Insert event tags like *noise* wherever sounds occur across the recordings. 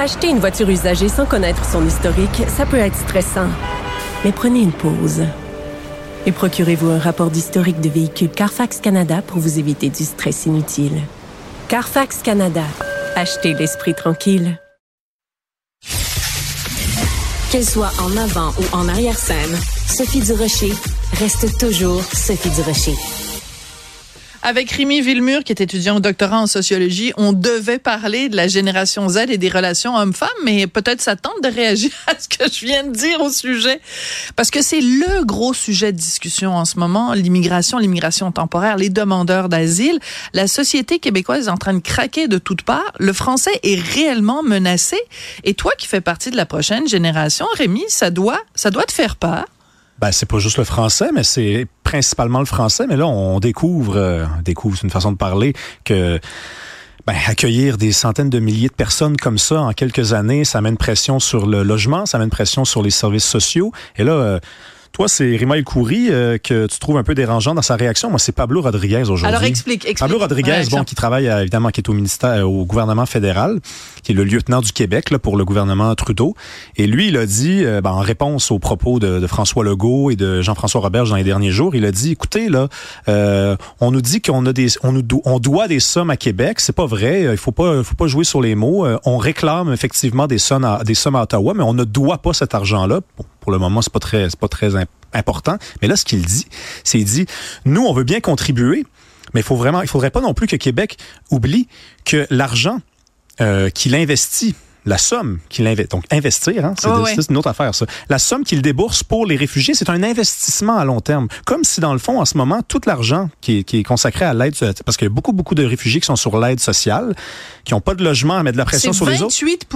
Acheter une voiture usagée sans connaître son historique, ça peut être stressant. Mais prenez une pause. Et procurez-vous un rapport d'historique de véhicule Carfax Canada pour vous éviter du stress inutile. Carfax Canada. Achetez l'esprit tranquille. Qu'elle soit en avant ou en arrière-scène, Sophie Durocher reste toujours Sophie Durocher. Avec Rémi Villemur, qui est étudiant au doctorat en sociologie, on devait parler de la génération Z et des relations hommes-femmes, mais peut-être ça tente de réagir *laughs* à ce que je viens de dire au sujet. Parce que c'est le gros sujet de discussion en ce moment, l'immigration, l'immigration temporaire, les demandeurs d'asile. La société québécoise est en train de craquer de toutes parts. Le français est réellement menacé. Et toi qui fais partie de la prochaine génération, Rémi, ça doit, ça doit te faire peur. Ben, c'est pas juste le français, mais c'est principalement le français. Mais là, on découvre, euh, découvre, c'est une façon de parler, que ben, accueillir des centaines de milliers de personnes comme ça en quelques années, ça met une pression sur le logement, ça met une pression sur les services sociaux. Et là, euh, toi, c'est Rima El Khoury euh, que tu trouves un peu dérangeant dans sa réaction. Moi, c'est Pablo Rodriguez aujourd'hui. Alors, explique, explique. Pablo Rodriguez, bon, qui travaille euh, évidemment, qui est au ministère, euh, au gouvernement fédéral, qui est le lieutenant du Québec là, pour le gouvernement Trudeau. Et lui, il a dit, euh, ben, en réponse aux propos de, de François Legault et de Jean-François Roberge dans les derniers jours, il a dit, écoutez, là, euh, on nous dit qu'on a des, on nous, do- on doit des sommes à Québec. C'est pas vrai. Il faut pas, faut pas jouer sur les mots. On réclame effectivement des sommes à, des sommes à Ottawa, mais on ne doit pas cet argent-là. Bon, pour le moment, c'est pas très, c'est pas très imp- important. Mais là, ce qu'il dit, c'est il dit, nous, on veut bien contribuer, mais il faut vraiment, il faudrait pas non plus que Québec oublie que l'argent euh, qu'il investit, la somme qu'il investit, donc investir, hein, c'est ouais. c'est une autre affaire, ça. La somme qu'il débourse pour les réfugiés, c'est un investissement à long terme. Comme si, dans le fond, en ce moment, tout l'argent qui est, qui est consacré à l'aide, parce qu'il y a beaucoup, beaucoup de réfugiés qui sont sur l'aide sociale, qui n'ont pas de logement à mettre de la pression sur les autres. 28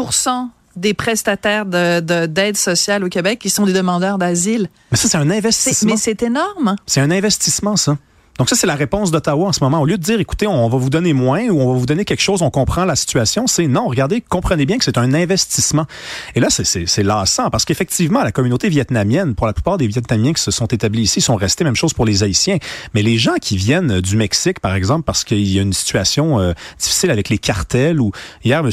des prestataires de- de- d'aide sociale au Québec qui sont des demandeurs d'asile. Mais ça, c'est un investissement. Mais c'est énorme. C'est un investissement, ça. Donc ça, c'est la réponse d'Ottawa en ce moment. Au lieu de dire, écoutez, on va vous donner moins ou on va vous donner quelque chose, on comprend la situation, c'est non, regardez, comprenez bien que c'est un investissement. Et là, c'est- lassant parce qu'effectivement, la communauté vietnamienne, pour la plupart des Vietnamiens qui se sont établis ici, sont restés, même chose pour les Haïtiens. Mais les gens qui viennent du Mexique, par exemple, parce qu'il y a une situation euh, difficile avec les cartels, ou hier, M.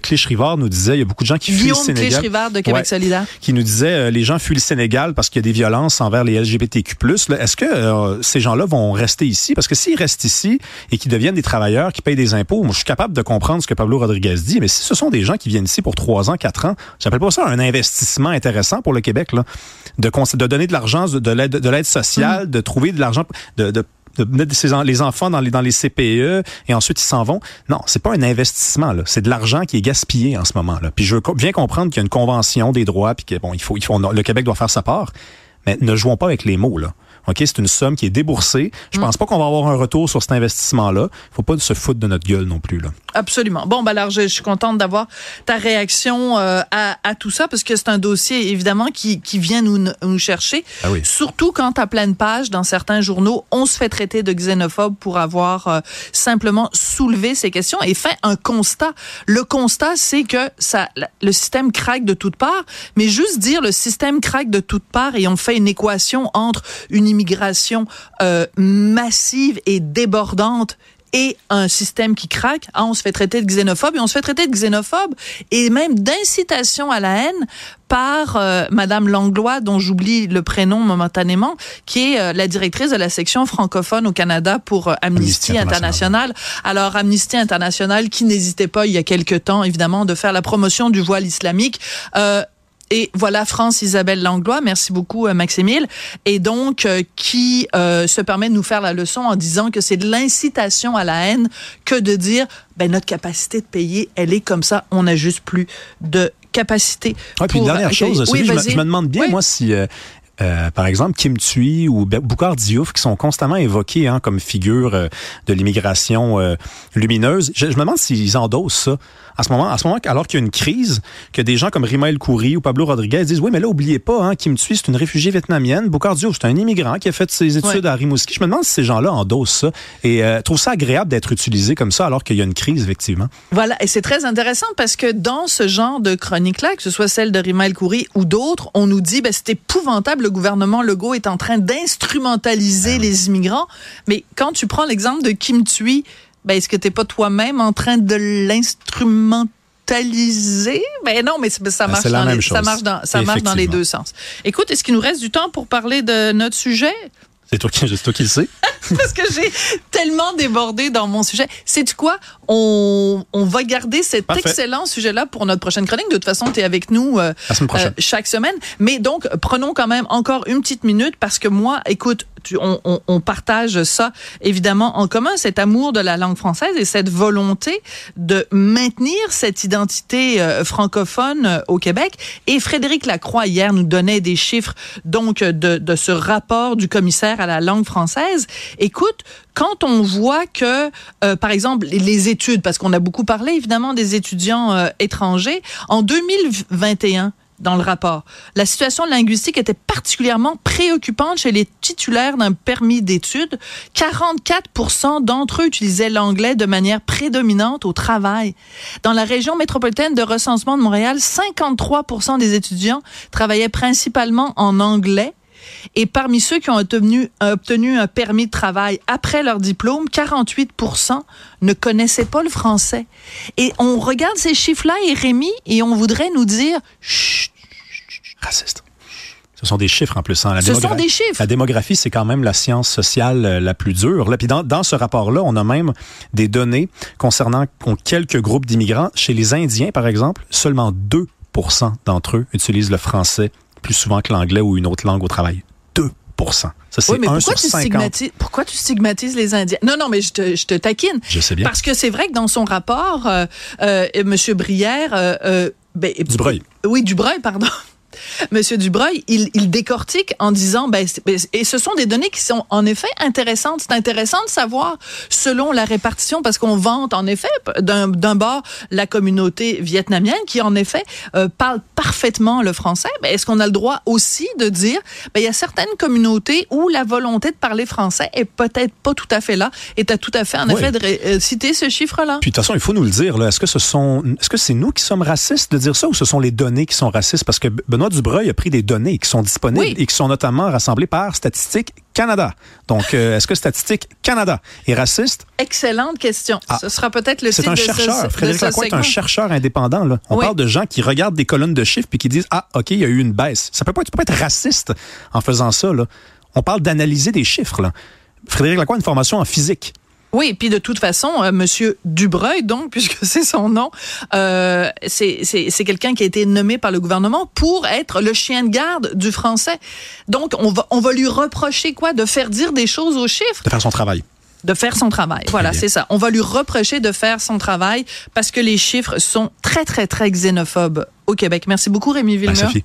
Clich-Rivard nous disait, il y a beaucoup de gens qui fuient le Sénégal Clich-Rivard de Québec Ouais. solidaire. qui nous disait euh, les gens fuient le Sénégal parce qu'il y a des violences envers les LGBTQ+. Est-ce que euh, ces gens-là vont rester ici? Parce que s'ils restent ici et qu'ils deviennent des travailleurs qui payent des impôts, moi, je suis capable de comprendre ce que Pablo Rodriguez dit, mais si ce sont des gens qui viennent ici pour trois ans, quatre ans, j'appelle pas ça un investissement intéressant pour le Québec, là, de, donner de l'argent, de l'aide de l'aide sociale, de trouver de l'argent, de, de de mettre les enfants dans les, dans les CPE et ensuite ils s'en vont. Non, c'est pas un investissement là, c'est de l'argent qui est gaspillé en ce moment là. Puis je bien comprendre qu'il y a une convention des droits puis que bon, il faut il faut le Québec doit faire sa part, mais ne jouons pas avec les mots là. OK, c'est une somme qui est déboursée. Je pense pas qu'on va avoir un retour sur cet investissement là. Faut pas se foutre de notre gueule non plus là. Absolument. Bon, ben alors, je, je suis contente d'avoir ta réaction euh, à, à tout ça, parce que c'est un dossier, évidemment, qui, qui vient nous, nous chercher. Ah oui. Surtout quand à pleine page, dans certains journaux, on se fait traiter de xénophobe pour avoir euh, simplement soulevé ces questions et fait un constat. Le constat, c'est que ça, le système craque de toutes parts, mais juste dire le système craque de toutes parts et on fait une équation entre une immigration euh, massive et débordante et un système qui craque, ah, on se fait traiter de xénophobe et on se fait traiter de xénophobe et même d'incitation à la haine par euh, Madame Langlois, dont j'oublie le prénom momentanément, qui est euh, la directrice de la section francophone au Canada pour euh, Amnesty, Amnesty International. Alors Amnesty International, qui n'hésitait pas il y a quelque temps, évidemment, de faire la promotion du voile islamique. Et voilà France Isabelle Langlois, merci beaucoup euh, Maximile, et donc euh, qui euh, se permet de nous faire la leçon en disant que c'est de l'incitation à la haine que de dire ben notre capacité de payer, elle est comme ça, on n'a juste plus de capacité. Ouais, puis une dernière chose, Oui, Sophie, je, me, je me demande bien Oui. moi si euh, euh, par exemple Kim Thuy ou Boukhar Diouf, qui sont constamment évoqués hein, comme figure euh, de l'immigration euh, lumineuse. Je, je, me demande s'ils endossent ça à ce moment, à ce moment, alors qu'il y a une crise, que des gens comme Rima El Khoury ou Pablo Rodriguez disent oui, mais là, oubliez pas, hein, Kim Thuy, c'est une réfugiée vietnamienne. Boukhar Diouf, c'est un immigrant qui a fait ses études à Rimouski. Je me demande si ces gens-là endossent ça et euh, trouvent ça agréable d'être utilisé comme ça alors qu'il y a une crise, effectivement. Voilà, et c'est très intéressant parce que dans ce genre de chronique-là, que ce soit celle de Rima El Khoury ou d'autres, on nous dit ben, c'est épouvantable, le gouvernement Legault est en train d'instrumentaliser ah les immigrants. Mais quand tu prends l'exemple de Kim Thuy, ben, est-ce que tu n'es pas toi-même en train de l'instrumentaliser? Ben non, mais ça Ben, marche, dans les, ça marche dans, ça marche dans les deux sens. Écoute, est-ce qu'il nous reste du temps pour parler de notre sujet? C'est toi, qui- c'est toi qui le sais. *laughs* Parce que j'ai tellement débordé dans mon sujet. C'est quoi? On, on va garder cet Parfait. excellent sujet-là pour notre prochaine chronique. De toute façon, tu es avec nous euh, euh, chaque semaine. Mais donc, prenons quand même encore une petite minute parce que moi, écoute, tu- on, on- on partage ça évidemment en commun, cet amour de la langue française et cette volonté de maintenir cette identité euh, francophone euh, au Québec. Et Frédéric Lacroix, hier, nous donnait des chiffres donc de, de ce rapport du commissaire à la langue française. Écoute, quand on voit que, euh, par exemple, les, études, parce qu'on a beaucoup parlé évidemment des étudiants euh, étrangers, en 2021, dans le rapport. La situation linguistique était particulièrement préoccupante chez les titulaires d'un permis d'études. 44% d'entre eux utilisaient l'anglais de manière prédominante au travail. Dans la région métropolitaine de recensement de Montréal, 53% des étudiants travaillaient principalement en anglais. Et parmi ceux qui ont obtenu, obtenu un permis de travail après leur diplôme, 48% ne connaissaient pas le français. Et on regarde ces chiffres-là, et Rémi, et on voudrait nous dire, Chut, Raciste. Ce sont des chiffres en plus. hein. La ce sont des chiffres. La démographie, c'est quand même la science sociale euh, la plus dure. Là, puis dans, dans ce rapport-là, on a même des données concernant con- quelques groupes d'immigrants. Chez les Indiens, par exemple, seulement 2% d'entre eux utilisent le français plus souvent que l'anglais ou une autre langue au travail. 2% Ça, c'est Oui, mais 1 pourquoi sur tu, 50. stigmatises, pourquoi tu stigmatises les Indiens? Non, non, mais je te, je te taquine. Je sais bien. Parce que c'est vrai que dans son rapport, euh, euh, M. Brière... euh, euh, ben, Dubreuil. Oui, Dubreuil, pardon. Monsieur Dubreuil, il, il décortique en disant, ben, ben, et ce sont des données qui sont en effet intéressantes. C'est intéressant de savoir selon la répartition, parce qu'on vante en effet d'un bord la communauté vietnamienne qui en effet euh, parle parfaitement le français. Ben, Est-ce qu'on a le droit aussi de dire, ben, il y a certaines communautés où la volonté de parler français est peut-être pas tout à fait là, et tu as tout à fait en Oui. effet de euh, citer ce chiffre-là? Puis de toute façon, il faut nous le dire. Est-ce que ce sont, est-ce que c'est nous qui sommes racistes de dire ça ou ce sont les données qui sont racistes? Parce que Benoît Dubreuil a pris des données qui sont disponibles Oui. et qui sont notamment rassemblées par Statistique Canada. Donc, euh, est-ce que Statistique Canada est raciste? Excellente question. Ah. ce sera peut-être le C'est titre un de chercheur. Frédéric Lacroix est un chercheur indépendant. Là. On Oui. parle de gens qui regardent des colonnes de chiffres puis qui disent ah ok il y a eu une baisse. Ça peut pas, tu peux pas être raciste en faisant ça. Là. On parle d'analyser des chiffres. Là. Frédéric Lacroix a une formation en physique. Oui, puis de toute façon, euh, Monsieur Dubreuil, donc, *laughs* puisque c'est son nom, euh, c'est quelqu'un qui a été nommé par le gouvernement pour être le chien de garde du français. Donc, on va, on va lui reprocher quoi? De faire dire des choses aux chiffres, de faire son travail. de faire son travail. Voilà, c'est ça. On va lui reprocher de faire son travail parce que les chiffres sont très, très, très xénophobes au Québec. Merci beaucoup, Rémi Ben, Villemur. Sophie.